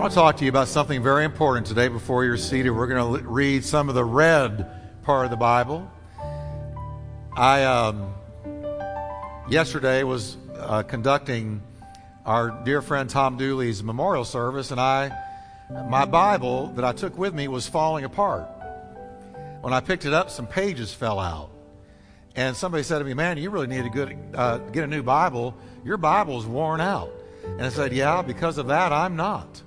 want to talk to you about something very important today before you're seated. We're going to read some of the red part of the Bible. I um, yesterday was uh, conducting our dear friend Tom Dooley's memorial service, and I my Bible that I took with me was falling apart. When I picked it up, some pages fell out, and somebody said to me, "Man, you really need to uh, get a new Bible. Your Bible's worn out." And I said, "Yeah, because of that, I'm not."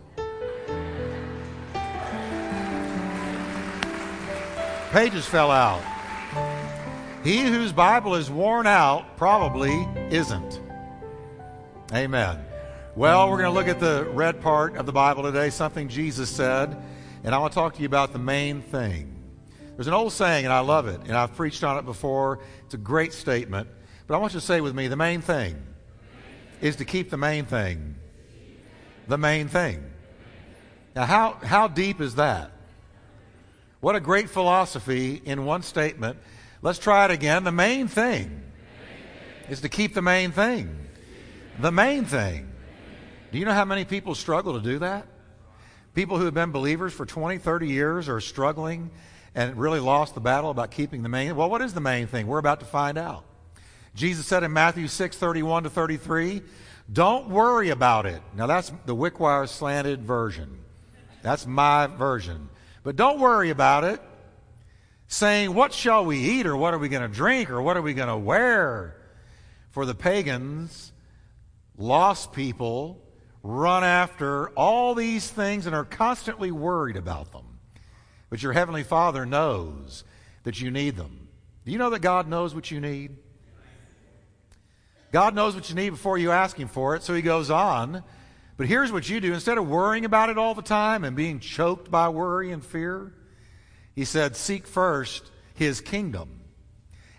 Pages fell out. He whose Bible is worn out probably isn't. Amen. Well, we're going to look at the red part of the Bible today, something Jesus said, and I want to talk to you about the main thing. There's an old saying, and I love it, and I've preached on it before. It's a great statement, but I want you to say with me the main thing is to keep the main thing. The main thing. Now, how, how deep is that? What a great philosophy in one statement. Let's try it again. The main thing is to keep the main thing. The main thing. Do you know how many people struggle to do that? People who have been believers for 20, 30 years are struggling and really lost the battle about keeping the main. Well, what is the main thing? We're about to find out. Jesus said in Matthew 6, 31 to 33, don't worry about it. Now that's the Wickwire slanted version. That's my version. But don't worry about it, saying, What shall we eat, or what are we going to drink, or what are we going to wear? For the pagans, lost people, run after all these things and are constantly worried about them. But your Heavenly Father knows that you need them. Do you know that God knows what you need? God knows what you need before you ask Him for it, so He goes on but here's what you do instead of worrying about it all the time and being choked by worry and fear, he said, Seek first his kingdom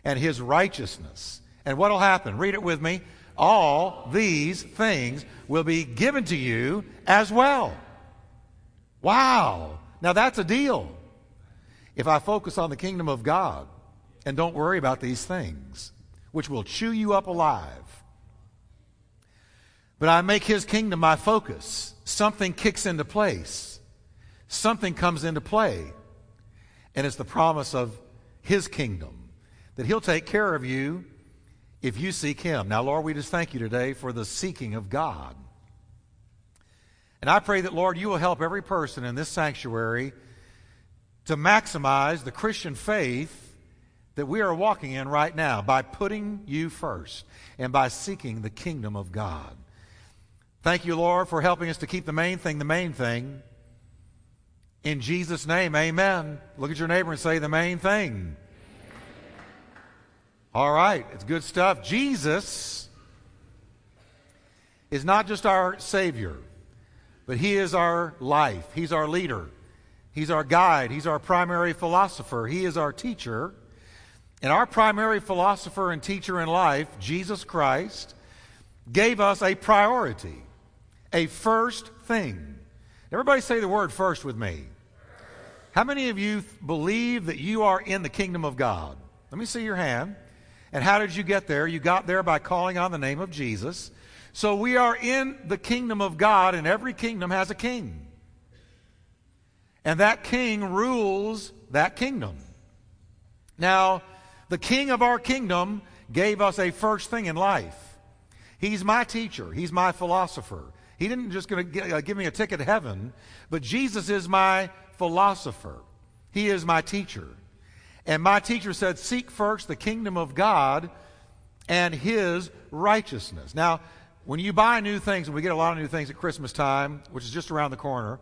and his righteousness. And what will happen? Read it with me. All these things will be given to you as well. Wow. Now that's a deal. If I focus on the kingdom of God and don't worry about these things, which will chew you up alive, but I make his kingdom my focus. Something kicks into place. Something comes into play. And it's the promise of his kingdom that he'll take care of you if you seek him. Now, Lord, we just thank you today for the seeking of God. And I pray that, Lord, you will help every person in this sanctuary to maximize the Christian faith that we are walking in right now by putting you first and by seeking the kingdom of God. Thank you, Lord, for helping us to keep the main thing the main thing. In Jesus' name, amen. Look at your neighbor and say the main thing. All right, it's good stuff. Jesus is not just our Savior, but He is our life. He's our leader. He's our guide. He's our primary philosopher. He is our teacher. And our primary philosopher and teacher in life, Jesus Christ, gave us a priority a first thing. Everybody say the word first with me. How many of you believe that you are in the kingdom of God? Let me see your hand. And how did you get there? You got there by calling on the name of Jesus. So we are in the kingdom of God, and every kingdom has a king. And that king rules that kingdom. Now, the king of our kingdom gave us a first thing in life. He's my teacher, he's my philosopher, he didn't just to uh, give me a ticket to heaven, but Jesus is my philosopher. He is my teacher. And my teacher said, Seek first the kingdom of God and his righteousness. Now, when you buy new things, and we get a lot of new things at Christmas time, which is just around the corner,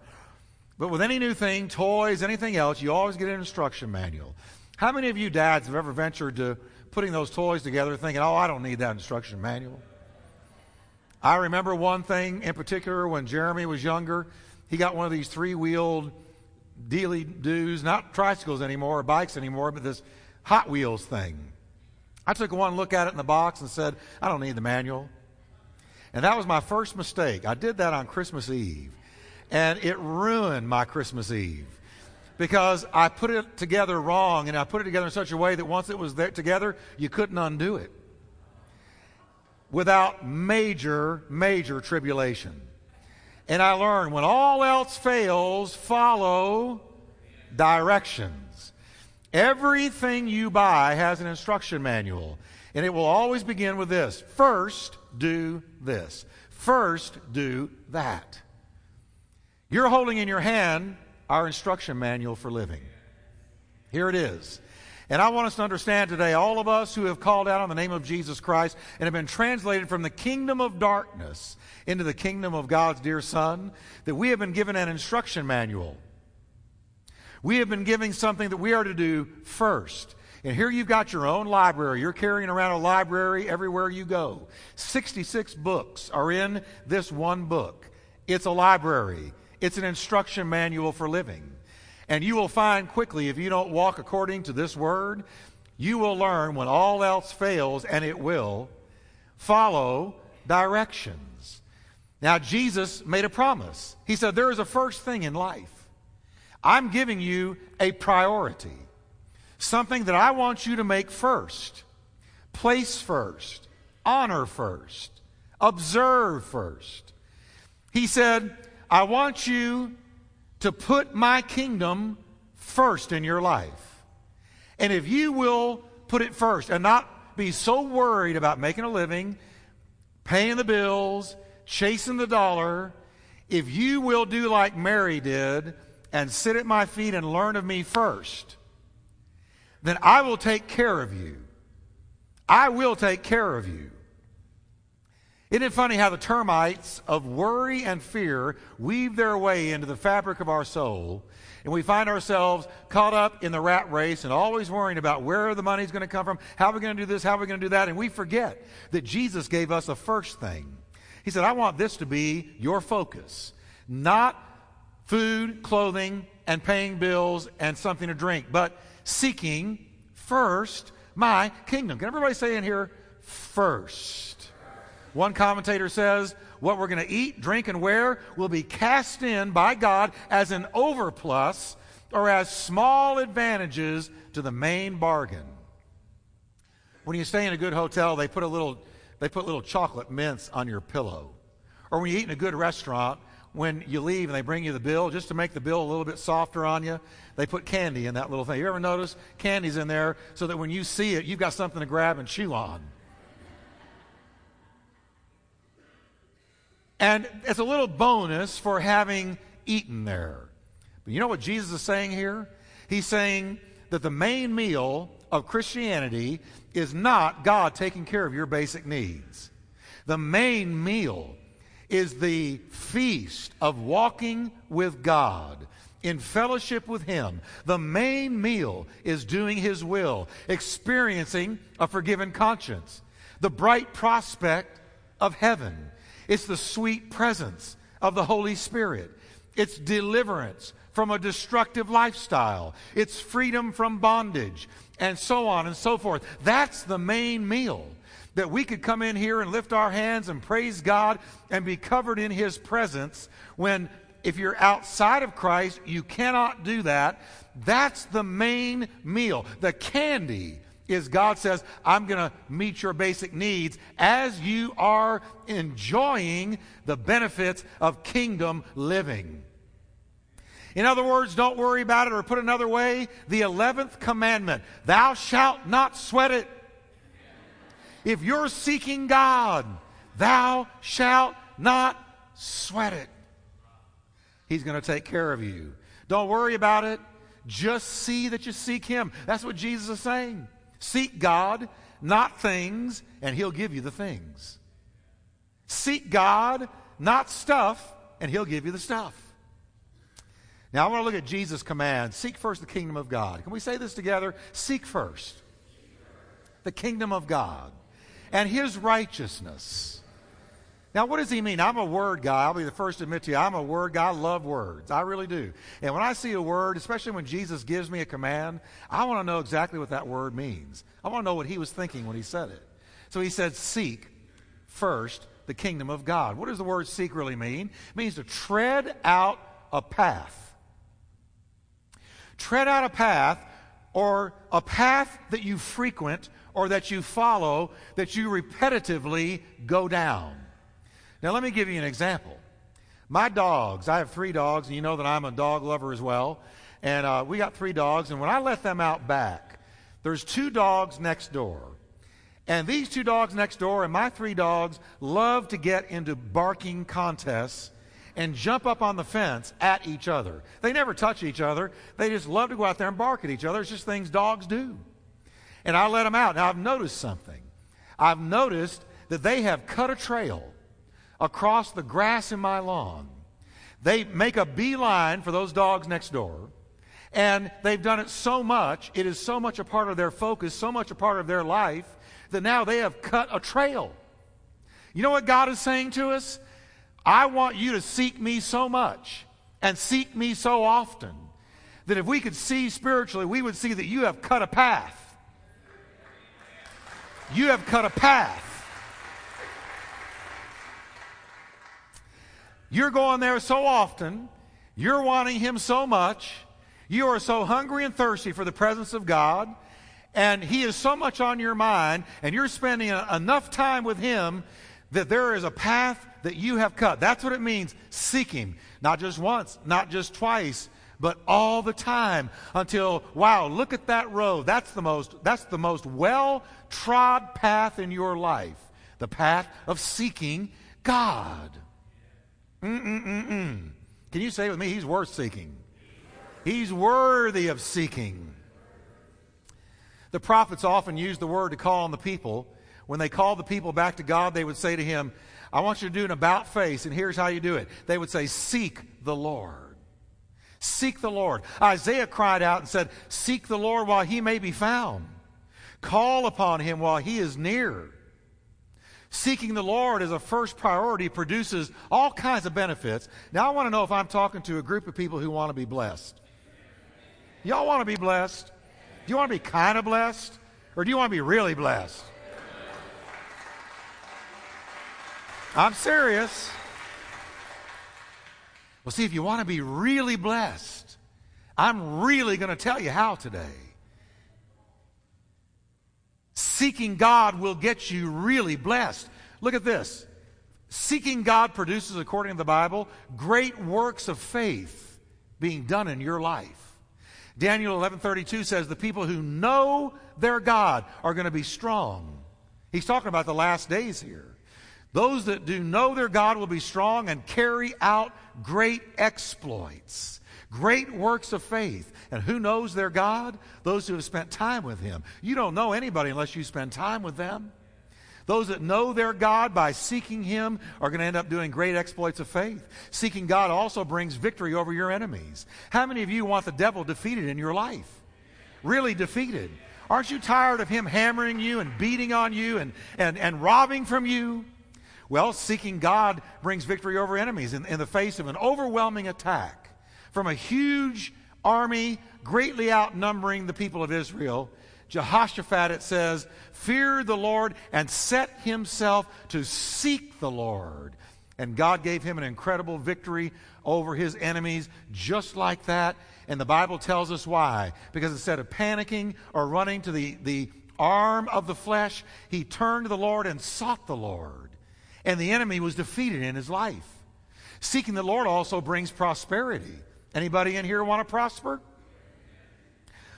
but with any new thing, toys, anything else, you always get an instruction manual. How many of you dads have ever ventured to putting those toys together thinking, oh, I don't need that instruction manual? I remember one thing in particular when Jeremy was younger. He got one of these three wheeled dealy doos, not tricycles anymore or bikes anymore, but this Hot Wheels thing. I took one look at it in the box and said, I don't need the manual. And that was my first mistake. I did that on Christmas Eve. And it ruined my Christmas Eve because I put it together wrong and I put it together in such a way that once it was there together, you couldn't undo it without major, major tribulation. And I learned when all else fails, follow directions. Everything you buy has an instruction manual, and it will always begin with this First, do this. First, do that. You're holding in your hand our instruction manual for living. Here it is. And I want us to understand today, all of us who have called out on the name of Jesus Christ and have been translated from the kingdom of darkness into the kingdom of God's dear Son, that we have been given an instruction manual. We have been given something that we are to do first. And here you've got your own library. You're carrying around a library everywhere you go. 66 books are in this one book. It's a library, it's an instruction manual for living. And you will find quickly, if you don't walk according to this word, you will learn when all else fails, and it will, follow directions. Now, Jesus made a promise. He said, There is a first thing in life. I'm giving you a priority, something that I want you to make first, place first, honor first, observe first. He said, I want you to put my kingdom first in your life. And if you will put it first and not be so worried about making a living, paying the bills, chasing the dollar, if you will do like Mary did and sit at my feet and learn of me first, then I will take care of you. I will take care of you. Isn't it funny how the termites of worry and fear weave their way into the fabric of our soul? And we find ourselves caught up in the rat race and always worrying about where the money's going to come from, how are we going to do this, how are we going to do that. And we forget that Jesus gave us a first thing. He said, I want this to be your focus, not food, clothing, and paying bills and something to drink, but seeking first my kingdom. Can everybody say in here, first? One commentator says, What we're going to eat, drink, and wear will be cast in by God as an overplus or as small advantages to the main bargain. When you stay in a good hotel, they put a little, they put little chocolate mints on your pillow. Or when you eat in a good restaurant, when you leave and they bring you the bill, just to make the bill a little bit softer on you, they put candy in that little thing. You ever notice candy's in there so that when you see it, you've got something to grab and chew on? And it's a little bonus for having eaten there. But you know what Jesus is saying here? He's saying that the main meal of Christianity is not God taking care of your basic needs. The main meal is the feast of walking with God in fellowship with Him. The main meal is doing His will, experiencing a forgiven conscience, the bright prospect of heaven it's the sweet presence of the Holy Spirit. It's deliverance from a destructive lifestyle. It's freedom from bondage, and so on and so forth. That's the main meal. That we could come in here and lift our hands and praise God and be covered in His presence when, if you're outside of Christ, you cannot do that. That's the main meal. The candy is God says, I'm going to meet your basic needs as you are enjoying the benefits of kingdom living. In other words, don't worry about it, or put another way, the 11th commandment thou shalt not sweat it. If you're seeking God, thou shalt not sweat it. He's going to take care of you. Don't worry about it. Just see that you seek Him. That's what Jesus is saying. Seek God, not things, and He'll give you the things. Seek God, not stuff, and He'll give you the stuff. Now, I want to look at Jesus' command seek first the kingdom of God. Can we say this together? Seek first the kingdom of God and His righteousness now, what does he mean? I'm a word guy. I'll be the first to admit to you, I'm a word guy. I love words. I really do. And when I see a word, especially when Jesus gives me a command, I want to know exactly what that word means. I want to know what he was thinking when he said it. So he said, Seek first the kingdom of God. What does the word seek really mean? It means to tread out a path. Tread out a path or a path that you frequent or that you follow that you repetitively go down. Now, let me give you an example. My dogs, I have three dogs, and you know that I'm a dog lover as well. And uh, we got three dogs, and when I let them out back, there's two dogs next door. And these two dogs next door and my three dogs love to get into barking contests and jump up on the fence at each other. They never touch each other. They just love to go out there and bark at each other. It's just things dogs do. And I let them out. Now, I've noticed something. I've noticed that they have cut a trail across the grass in my lawn. They make a beeline for those dogs next door. And they've done it so much, it is so much a part of their focus, so much a part of their life, that now they have cut a trail. You know what God is saying to us? I want you to seek me so much and seek me so often that if we could see spiritually, we would see that you have cut a path. You have cut a path. You're going there so often. You're wanting Him so much. You are so hungry and thirsty for the presence of God. And He is so much on your mind. And you're spending enough time with Him that there is a path that you have cut. That's what it means. Seek Him. Not just once, not just twice, but all the time until, wow, look at that road. That's the most, that's the most well trod path in your life. The path of seeking God. Mm-mm-mm-mm. Can you say with me, He's worth seeking? He's worthy of seeking. The prophets often used the word to call on the people. When they called the people back to God, they would say to him, I want you to do an about face, and here's how you do it. They would say, Seek the Lord. Seek the Lord. Isaiah cried out and said, Seek the Lord while he may be found. Call upon him while he is near. Seeking the Lord as a first priority produces all kinds of benefits. Now, I want to know if I'm talking to a group of people who want to be blessed. Y'all want to be blessed? Do you want to be kind of blessed? Or do you want to be really blessed? I'm serious. Well, see, if you want to be really blessed, I'm really going to tell you how today. Seeking God will get you really blessed. Look at this. Seeking God produces, according to the Bible, great works of faith being done in your life. Daniel 11:32 says the people who know their God are going to be strong. He's talking about the last days here. Those that do know their God will be strong and carry out great exploits, great works of faith. And who knows their God? Those who have spent time with Him. You don't know anybody unless you spend time with them. Those that know their God by seeking Him are going to end up doing great exploits of faith. Seeking God also brings victory over your enemies. How many of you want the devil defeated in your life? Really defeated. Aren't you tired of him hammering you and beating on you and, and, and robbing from you? Well, seeking God brings victory over enemies in, in the face of an overwhelming attack from a huge army, greatly outnumbering the people of Israel. Jehoshaphat, it says, feared the Lord and set himself to seek the Lord. And God gave him an incredible victory over his enemies just like that. And the Bible tells us why. Because instead of panicking or running to the, the arm of the flesh, he turned to the Lord and sought the Lord and the enemy was defeated in his life. Seeking the Lord also brings prosperity. Anybody in here want to prosper?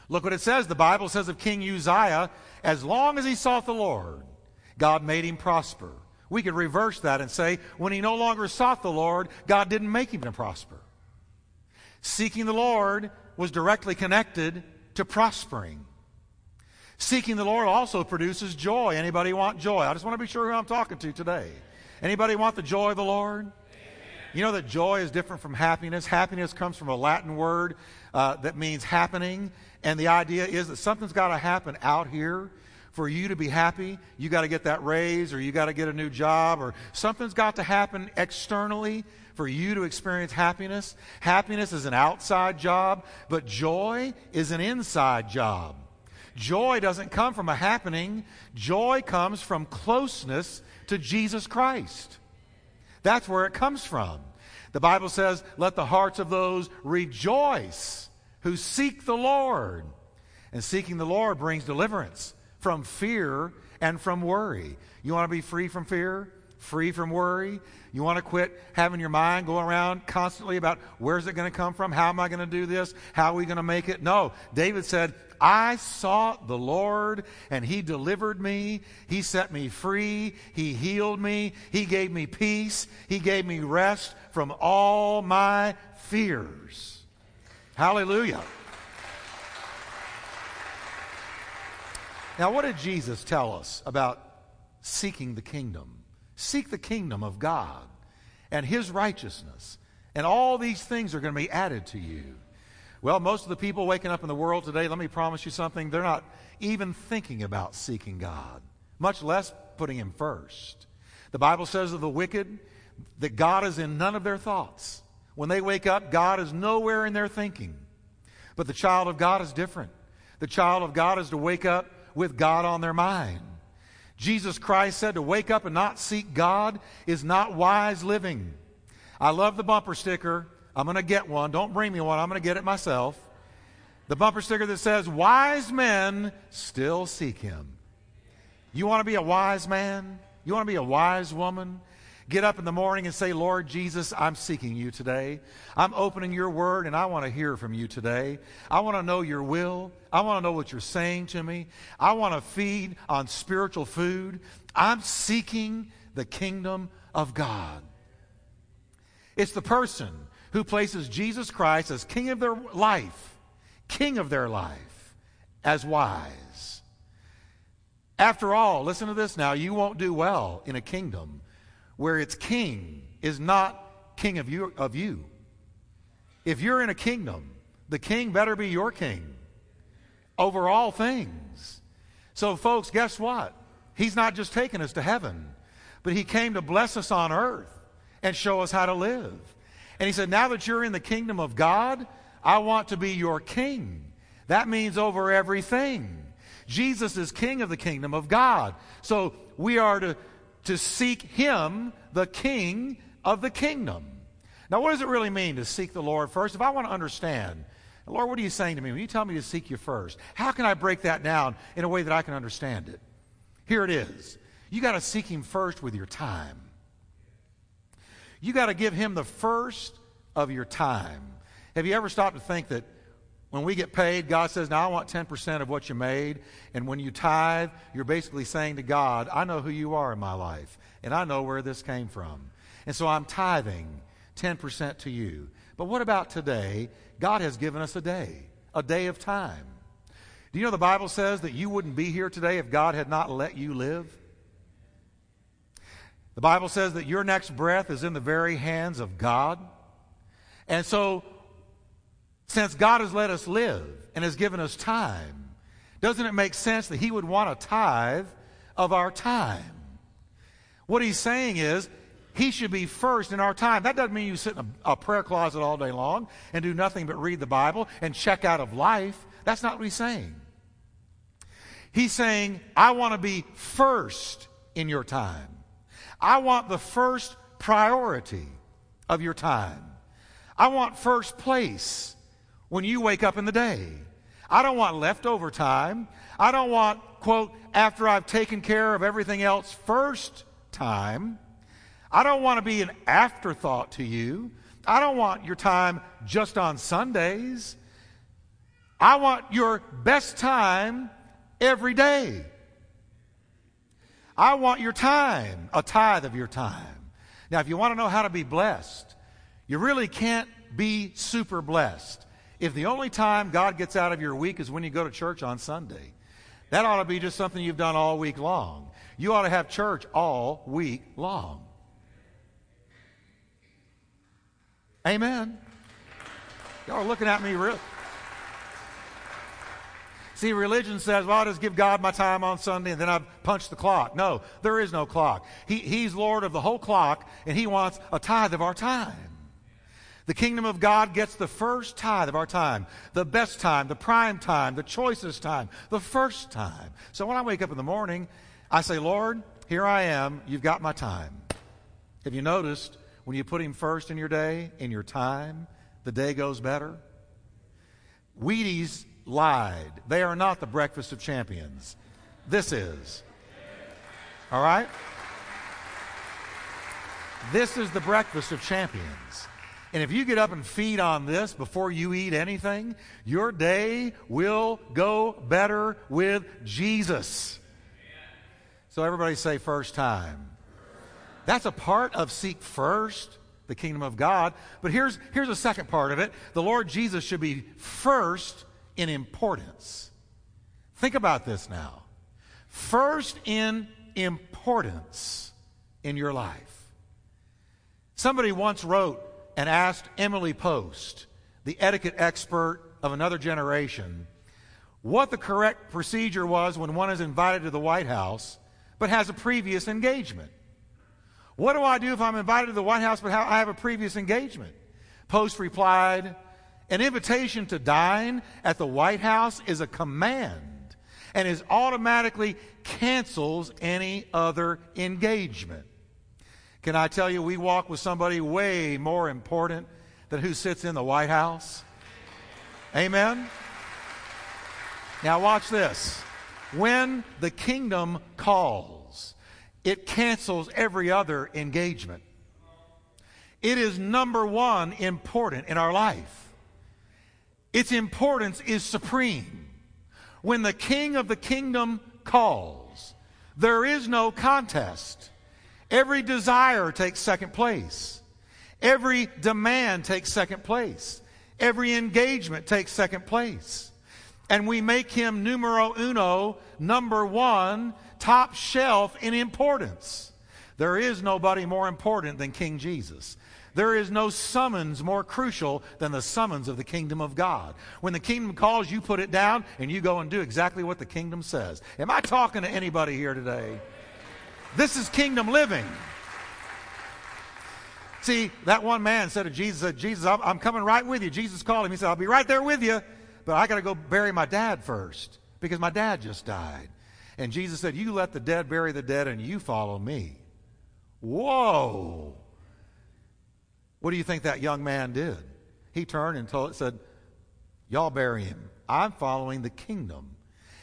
Look what it says. The Bible says of King Uzziah, as long as he sought the Lord, God made him prosper. We could reverse that and say, when he no longer sought the Lord, God didn't make him to prosper. Seeking the Lord was directly connected to prospering. Seeking the Lord also produces joy. Anybody want joy? I just want to be sure who I'm talking to today. Anybody want the joy of the Lord? You know that joy is different from happiness. Happiness comes from a Latin word uh, that means happening. And the idea is that something's got to happen out here for you to be happy. You got to get that raise or you got to get a new job or something's got to happen externally for you to experience happiness. Happiness is an outside job, but joy is an inside job. Joy doesn't come from a happening, joy comes from closeness to Jesus Christ. That's where it comes from. The Bible says, Let the hearts of those rejoice who seek the Lord. And seeking the Lord brings deliverance from fear and from worry. You want to be free from fear? free from worry? You want to quit having your mind going around constantly about where's it going to come from? How am I going to do this? How are we going to make it? No. David said, I sought the Lord and he delivered me. He set me free. He healed me. He gave me peace. He gave me rest from all my fears. Hallelujah. Now, what did Jesus tell us about seeking the kingdom? Seek the kingdom of God and his righteousness, and all these things are going to be added to you. Well, most of the people waking up in the world today, let me promise you something, they're not even thinking about seeking God, much less putting him first. The Bible says of the wicked that God is in none of their thoughts. When they wake up, God is nowhere in their thinking. But the child of God is different. The child of God is to wake up with God on their mind. Jesus Christ said to wake up and not seek God is not wise living. I love the bumper sticker. I'm going to get one. Don't bring me one. I'm going to get it myself. The bumper sticker that says, Wise men still seek him. You want to be a wise man? You want to be a wise woman? Get up in the morning and say, Lord Jesus, I'm seeking you today. I'm opening your word and I want to hear from you today. I want to know your will. I want to know what you're saying to me. I want to feed on spiritual food. I'm seeking the kingdom of God. It's the person who places Jesus Christ as king of their life, king of their life, as wise. After all, listen to this now, you won't do well in a kingdom where its king is not king of you, of you. If you're in a kingdom, the king better be your king over all things. So, folks, guess what? He's not just taking us to heaven, but he came to bless us on earth and show us how to live. And he said, Now that you're in the kingdom of God, I want to be your king. That means over everything. Jesus is king of the kingdom of God. So we are to to seek Him, the King of the kingdom. Now, what does it really mean to seek the Lord first? If I want to understand, Lord, what are you saying to me when you tell me to seek you first? How can I break that down in a way that I can understand it? Here it is. You got to seek Him first with your time. You got to give Him the first of your time. Have you ever stopped to think that when we get paid, God says, Now I want 10% of what you made. And when you tithe, you're basically saying to God, I know who you are in my life, and I know where this came from. And so I'm tithing 10% to you. But what about today? God has given us a day, a day of time. Do you know the Bible says that you wouldn't be here today if God had not let you live? The Bible says that your next breath is in the very hands of God. And so since God has let us live and has given us time, doesn't it make sense that He would want a tithe of our time? What He's saying is, He should be first in our time. That doesn't mean you sit in a, a prayer closet all day long and do nothing but read the Bible and check out of life. That's not what He's saying. He's saying, I want to be first in your time. I want the first priority of your time. I want first place when you wake up in the day. I don't want leftover time. I don't want, quote, after I've taken care of everything else first time. I don't want to be an afterthought to you. I don't want your time just on Sundays. I want your best time every day. I want your time, a tithe of your time. Now, if you want to know how to be blessed, you really can't be super blessed if the only time God gets out of your week is when you go to church on Sunday, that ought to be just something you've done all week long. You ought to have church all week long. Amen. Y'all are looking at me real. See, religion says, well, I'll just give God my time on Sunday and then I punch the clock. No, there is no clock. He, he's Lord of the whole clock and He wants a tithe of our time. The kingdom of God gets the first tithe of our time, the best time, the prime time, the choicest time, the first time. So when I wake up in the morning, I say, Lord, here I am. You've got my time. Have you noticed when you put Him first in your day, in your time, the day goes better? Wheaties lied. They are not the breakfast of champions. This is. All right? This is the breakfast of champions. And if you get up and feed on this before you eat anything, your day will go better with Jesus. So everybody say first time. That's a part of seek first the kingdom of God. But here's, here's a second part of it. The Lord Jesus should be first in importance. Think about this now. First in importance in your life. Somebody once wrote and asked Emily Post, the etiquette expert of another generation, what the correct procedure was when one is invited to the White House but has a previous engagement. What do I do if I'm invited to the White House but I have a previous engagement? Post replied, An invitation to dine at the White House is a command and is automatically cancels any other engagement. Can I tell you, we walk with somebody way more important than who sits in the White House? Amen? Now, watch this. When the kingdom calls, it cancels every other engagement. It is number one important in our life. Its importance is supreme. When the king of the kingdom calls, there is no contest. Every desire takes second place. Every demand takes second place. Every engagement takes second place. And we make him numero uno, number one, top shelf in importance. There is nobody more important than King Jesus. There is no summons more crucial than the summons of the kingdom of God. When the kingdom calls, you put it down and you go and do exactly what the kingdom says. Am I talking to anybody here today? This is kingdom living. See, that one man said to Jesus, Jesus, I'm coming right with you. Jesus called him. He said, I'll be right there with you, but I got to go bury my dad first because my dad just died. And Jesus said, You let the dead bury the dead and you follow me. Whoa. What do you think that young man did? He turned and told, said, Y'all bury him. I'm following the kingdom.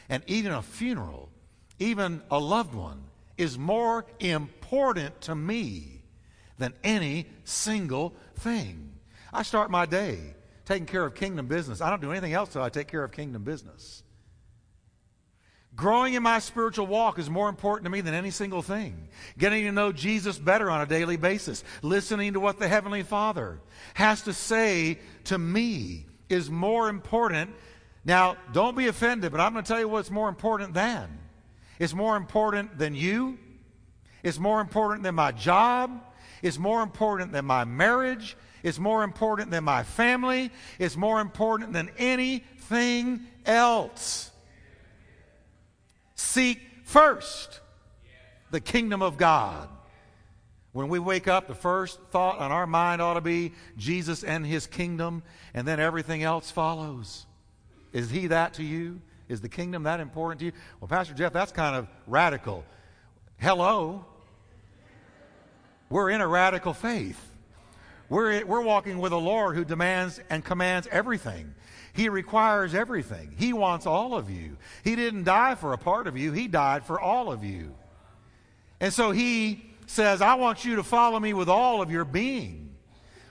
And even a funeral, even a loved one, is more important to me than any single thing. I start my day taking care of kingdom business. I don't do anything else until I take care of kingdom business. Growing in my spiritual walk is more important to me than any single thing. Getting to know Jesus better on a daily basis, listening to what the Heavenly Father has to say to me is more important. Now, don't be offended, but I'm going to tell you what's more important than. It's more important than you. It's more important than my job. It's more important than my marriage. It's more important than my family. It's more important than anything else. Seek first the kingdom of God. When we wake up, the first thought on our mind ought to be Jesus and his kingdom, and then everything else follows. Is he that to you? Is the kingdom that important to you? Well, Pastor Jeff, that's kind of radical. Hello. We're in a radical faith. We're, we're walking with a Lord who demands and commands everything. He requires everything. He wants all of you. He didn't die for a part of you, He died for all of you. And so He says, I want you to follow me with all of your being.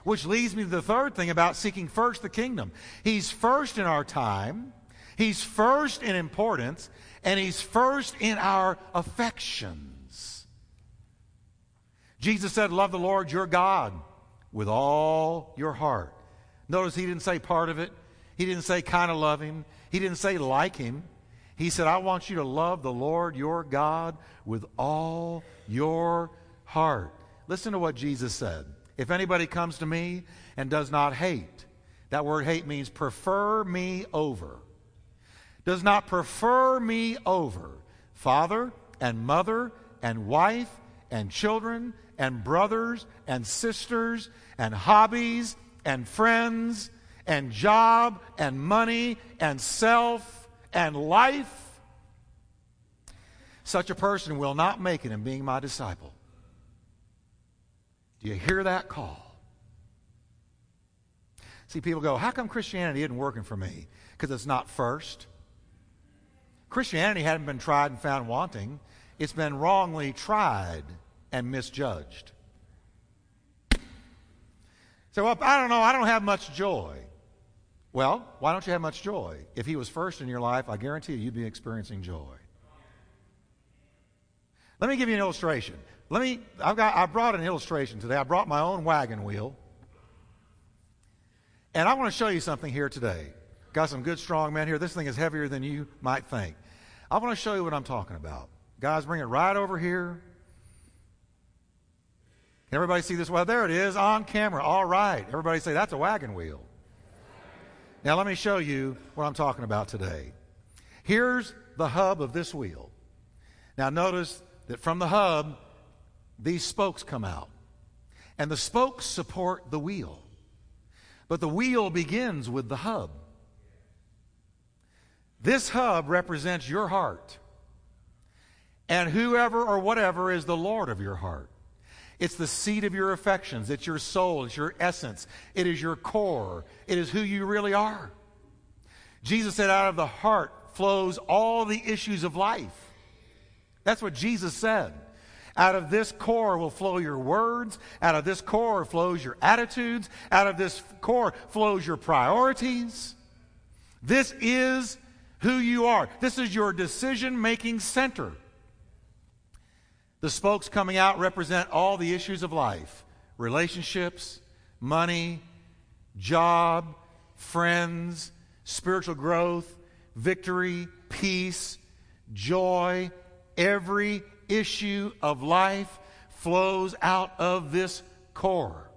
Which leads me to the third thing about seeking first the kingdom. He's first in our time. He's first in importance, and He's first in our affections. Jesus said, Love the Lord your God with all your heart. Notice He didn't say part of it, He didn't say kind of love Him, He didn't say like Him. He said, I want you to love the Lord your God with all your heart. Listen to what Jesus said. If anybody comes to me and does not hate, that word hate means prefer me over does not prefer me over father and mother and wife and children and brothers and sisters and hobbies and friends and job and money and self and life, such a person will not make it in being my disciple. Do you hear that call? See, people go, How come Christianity isn't working for me? Because it's not first. Christianity hadn't been tried and found wanting, it's been wrongly tried and misjudged. So, well, I don't know, I don't have much joy. Well, why don't you have much joy? If he was first in your life, I guarantee you, you'd be experiencing joy. Let me give you an illustration. Let me, I've got, I brought an illustration today. I brought my own wagon wheel. And I want to show you something here today. Got some good, strong men here. This thing is heavier than you might think. I want to show you what I'm talking about. Guys, bring it right over here. Can everybody see this? Well, there it is on camera. All right. Everybody say, that's a wagon wheel. Now, let me show you what I'm talking about today. Here's the hub of this wheel. Now, notice that from the hub, these spokes come out. And the spokes support the wheel. But the wheel begins with the hub. This hub represents your heart. And whoever or whatever is the Lord of your heart. It's the seat of your affections. It's your soul. It's your essence. It is your core. It is who you really are. Jesus said, out of the heart flows all the issues of life. That's what Jesus said. Out of this core will flow your words. Out of this core flows your attitudes. Out of this core flows your priorities. This is who you are. This is your decision making center. The spokes coming out represent all the issues of life relationships, money, job, friends, spiritual growth, victory, peace, joy. Every issue of life flows out of this core.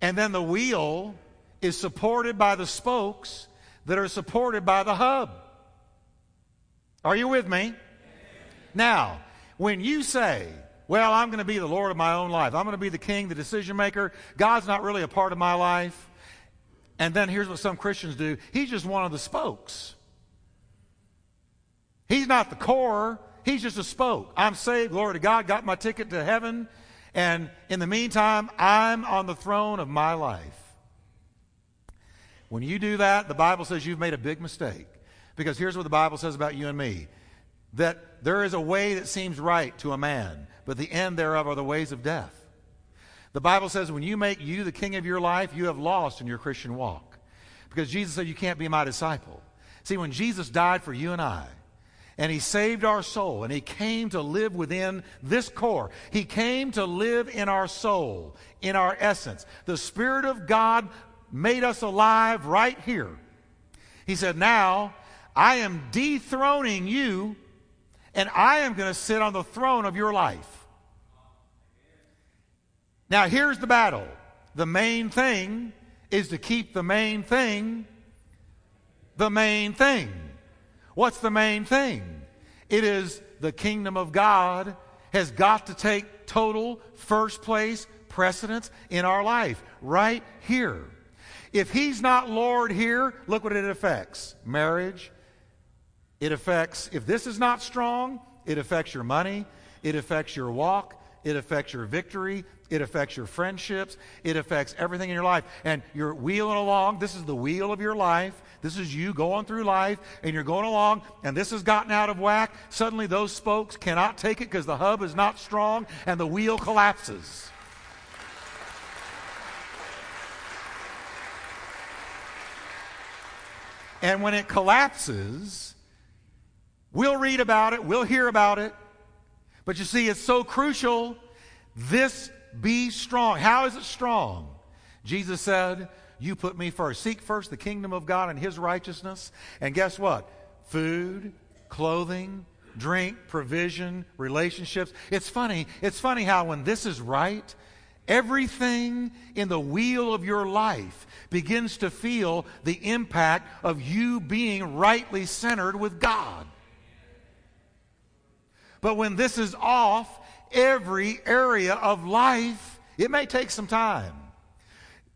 And then the wheel is supported by the spokes that are supported by the hub. Are you with me? Now, when you say, well, I'm going to be the Lord of my own life, I'm going to be the king, the decision maker, God's not really a part of my life. And then here's what some Christians do He's just one of the spokes. He's not the core, He's just a spoke. I'm saved, glory to God, got my ticket to heaven. And in the meantime, I'm on the throne of my life. When you do that, the Bible says you've made a big mistake. Because here's what the Bible says about you and me that there is a way that seems right to a man, but the end thereof are the ways of death. The Bible says when you make you the king of your life, you have lost in your Christian walk. Because Jesus said, You can't be my disciple. See, when Jesus died for you and I, and he saved our soul, and he came to live within this core, he came to live in our soul, in our essence. The Spirit of God made us alive right here. He said, Now I am dethroning you, and I am going to sit on the throne of your life. Now, here's the battle the main thing is to keep the main thing the main thing. What's the main thing? It is the kingdom of God has got to take total first place precedence in our life right here. If he's not Lord here, look what it affects marriage. It affects, if this is not strong, it affects your money, it affects your walk, it affects your victory, it affects your friendships, it affects everything in your life. And you're wheeling along. This is the wheel of your life. This is you going through life, and you're going along, and this has gotten out of whack. Suddenly, those spokes cannot take it because the hub is not strong, and the wheel collapses. And when it collapses, we'll read about it, we'll hear about it. But you see, it's so crucial. This be strong. How is it strong? Jesus said, You put me first. Seek first the kingdom of God and his righteousness. And guess what? Food, clothing, drink, provision, relationships. It's funny. It's funny how when this is right, everything in the wheel of your life begins to feel the impact of you being rightly centered with God. But when this is off, every area of life, it may take some time.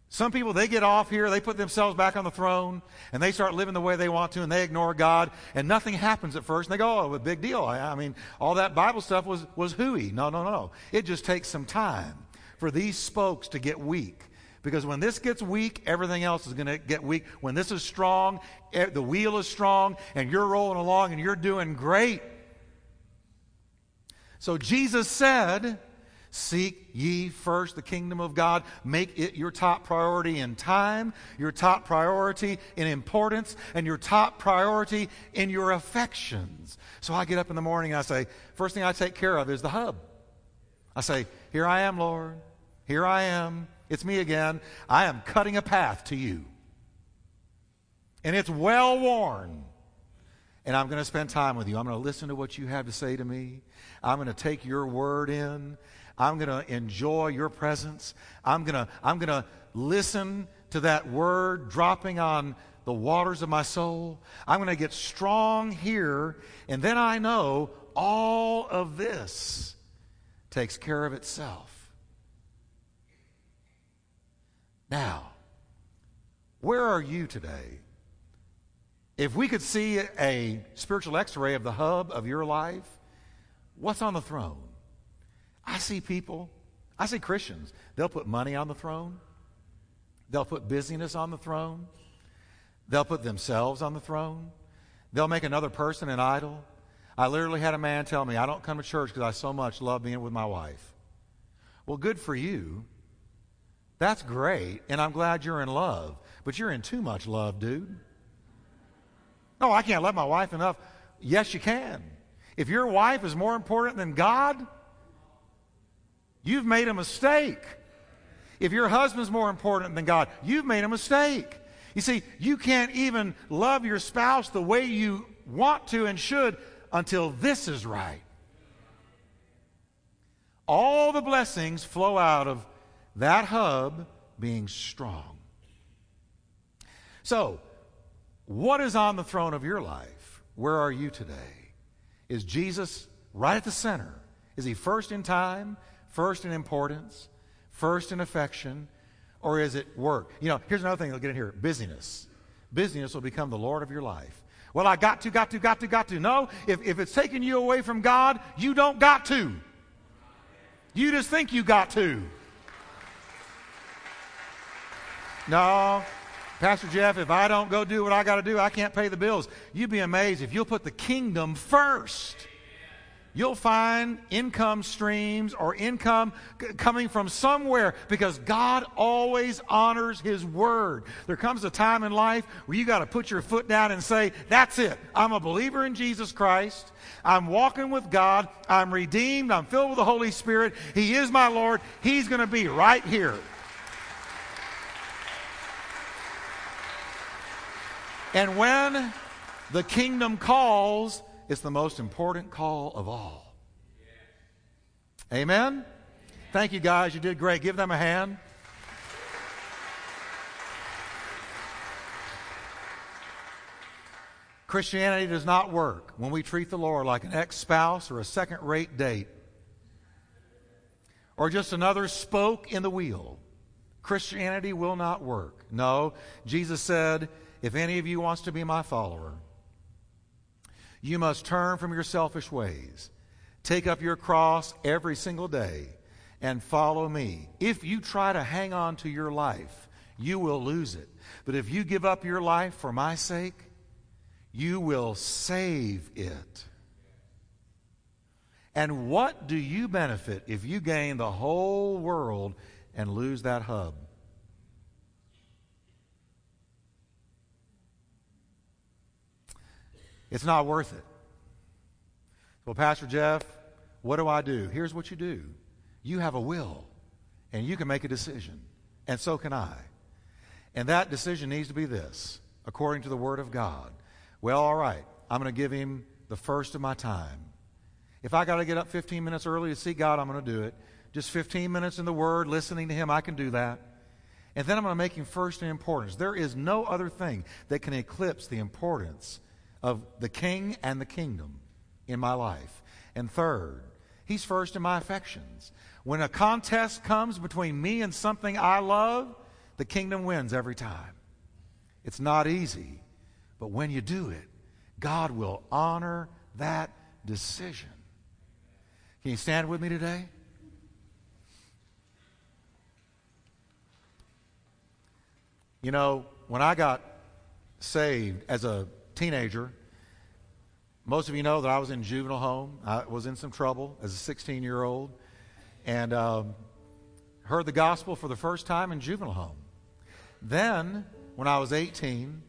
Some people, they get off here, they put themselves back on the throne, and they start living the way they want to, and they ignore God, and nothing happens at first, and they go, oh, a big deal. I, I mean, all that Bible stuff was, was hooey. No, no, no. It just takes some time for these spokes to get weak. Because when this gets weak, everything else is going to get weak. When this is strong, the wheel is strong, and you're rolling along and you're doing great. So Jesus said Seek ye first the kingdom of God. Make it your top priority in time, your top priority in importance, and your top priority in your affections. So I get up in the morning and I say, first thing I take care of is the hub. I say, Here I am, Lord. Here I am. It's me again. I am cutting a path to you. And it's well worn. And I'm going to spend time with you. I'm going to listen to what you have to say to me. I'm going to take your word in. I'm going to enjoy your presence. I'm going to, I'm going to listen to that word dropping on the waters of my soul. I'm going to get strong here, and then I know all of this takes care of itself. Now, where are you today? If we could see a spiritual x ray of the hub of your life, what's on the throne? I see people, I see Christians, they'll put money on the throne, they'll put busyness on the throne, they'll put themselves on the throne, they'll make another person an idol. I literally had a man tell me, I don't come to church because I so much love being with my wife. Well, good for you. That's great, and I'm glad you're in love, but you're in too much love, dude. No, I can't love my wife enough. Yes, you can. If your wife is more important than God, You've made a mistake. If your husband's more important than God, you've made a mistake. You see, you can't even love your spouse the way you want to and should until this is right. All the blessings flow out of that hub being strong. So, what is on the throne of your life? Where are you today? Is Jesus right at the center? Is he first in time? first in importance, first in affection, or is it work? You know, here's another thing you'll get in here busyness. Busyness will become the Lord of your life. Well, I got to, got to, got to, got to. No, if, if it's taking you away from God, you don't got to. You just think you got to. No, Pastor Jeff, if I don't go do what I got to do, I can't pay the bills. You'd be amazed if you'll put the kingdom first you'll find income streams or income c- coming from somewhere because God always honors His word. There comes a time in life where you got to put your foot down and say, That's it. I'm a believer in Jesus Christ. I'm walking with God. I'm redeemed. I'm filled with the Holy Spirit. He is my Lord. He's going to be right here. And when the kingdom calls, it's the most important call of all. Amen? Thank you, guys. You did great. Give them a hand. Christianity does not work when we treat the Lord like an ex spouse or a second rate date or just another spoke in the wheel. Christianity will not work. No, Jesus said, if any of you wants to be my follower, you must turn from your selfish ways. Take up your cross every single day and follow me. If you try to hang on to your life, you will lose it. But if you give up your life for my sake, you will save it. And what do you benefit if you gain the whole world and lose that hub? It's not worth it. Well, Pastor Jeff, what do I do? Here's what you do you have a will, and you can make a decision, and so can I. And that decision needs to be this, according to the Word of God. Well, all right, I'm going to give Him the first of my time. If I got to get up 15 minutes early to see God, I'm going to do it. Just 15 minutes in the Word, listening to Him, I can do that. And then I'm going to make Him first in importance. There is no other thing that can eclipse the importance of the king and the kingdom in my life. And third, he's first in my affections. When a contest comes between me and something I love, the kingdom wins every time. It's not easy, but when you do it, God will honor that decision. Can you stand with me today? You know, when I got saved as a teenager. Most of you know that I was in juvenile home. I was in some trouble as a 16 year old. and um, heard the gospel for the first time in juvenile home. Then, when I was 18,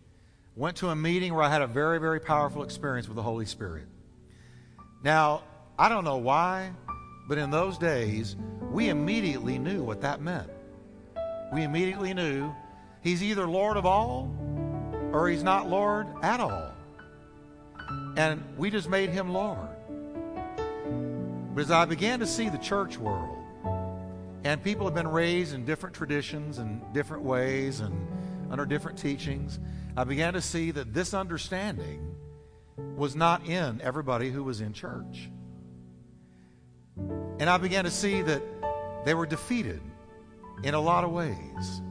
went to a meeting where I had a very, very powerful experience with the Holy Spirit. Now, I don't know why, but in those days, we immediately knew what that meant. We immediately knew He's either Lord of all or He's not Lord at all. And we just made Him Lord. But as I began to see the church world, and people have been raised in different traditions and different ways and under different teachings, I began to see that this understanding was not in everybody who was in church. And I began to see that they were defeated in a lot of ways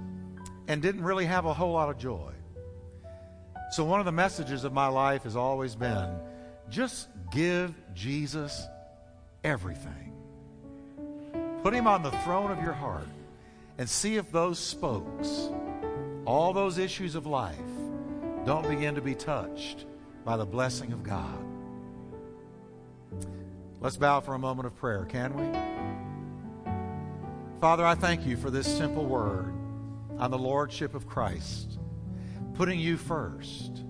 and didn't really have a whole lot of joy. So, one of the messages of my life has always been just give Jesus everything. Put him on the throne of your heart and see if those spokes, all those issues of life, don't begin to be touched by the blessing of God. Let's bow for a moment of prayer, can we? Father, I thank you for this simple word on the Lordship of Christ, putting you first.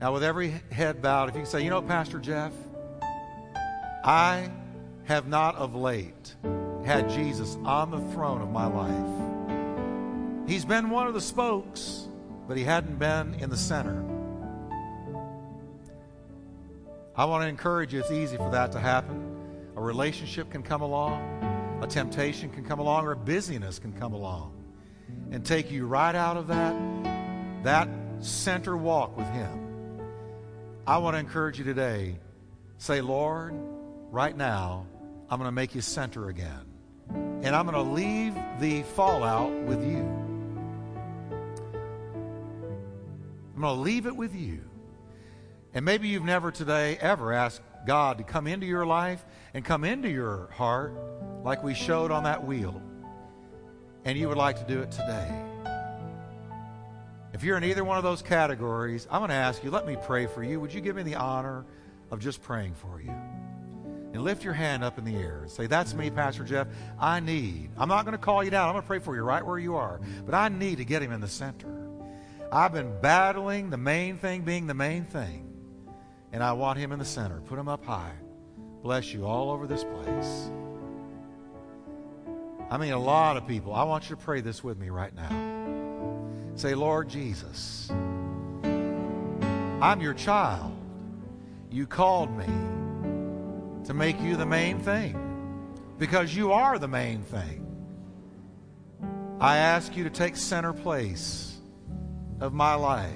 Now, with every head bowed, if you can say, you know, Pastor Jeff, I have not of late had Jesus on the throne of my life. He's been one of the spokes, but he hadn't been in the center. I want to encourage you, it's easy for that to happen. A relationship can come along, a temptation can come along, or a busyness can come along and take you right out of that, that center walk with Him. I want to encourage you today say, Lord, right now, I'm going to make you center again. And I'm going to leave the fallout with you. I'm going to leave it with you. And maybe you've never today ever asked God to come into your life and come into your heart like we showed on that wheel. And you would like to do it today. If you're in either one of those categories, I'm going to ask you, let me pray for you. Would you give me the honor of just praying for you? And lift your hand up in the air and say, That's me, Pastor Jeff. I need. I'm not going to call you down. I'm going to pray for you right where you are. But I need to get him in the center. I've been battling the main thing being the main thing. And I want him in the center. Put him up high. Bless you all over this place. I mean, a lot of people. I want you to pray this with me right now. Say, Lord Jesus, I'm your child. You called me to make you the main thing because you are the main thing. I ask you to take center place of my life,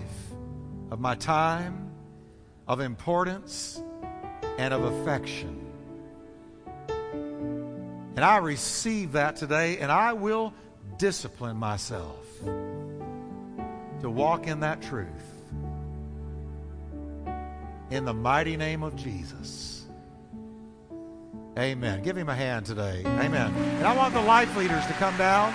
of my time, of importance and of affection. And I receive that today, and I will discipline myself to walk in that truth. In the mighty name of Jesus. Amen. Give him a hand today. Amen. And I want the life leaders to come down.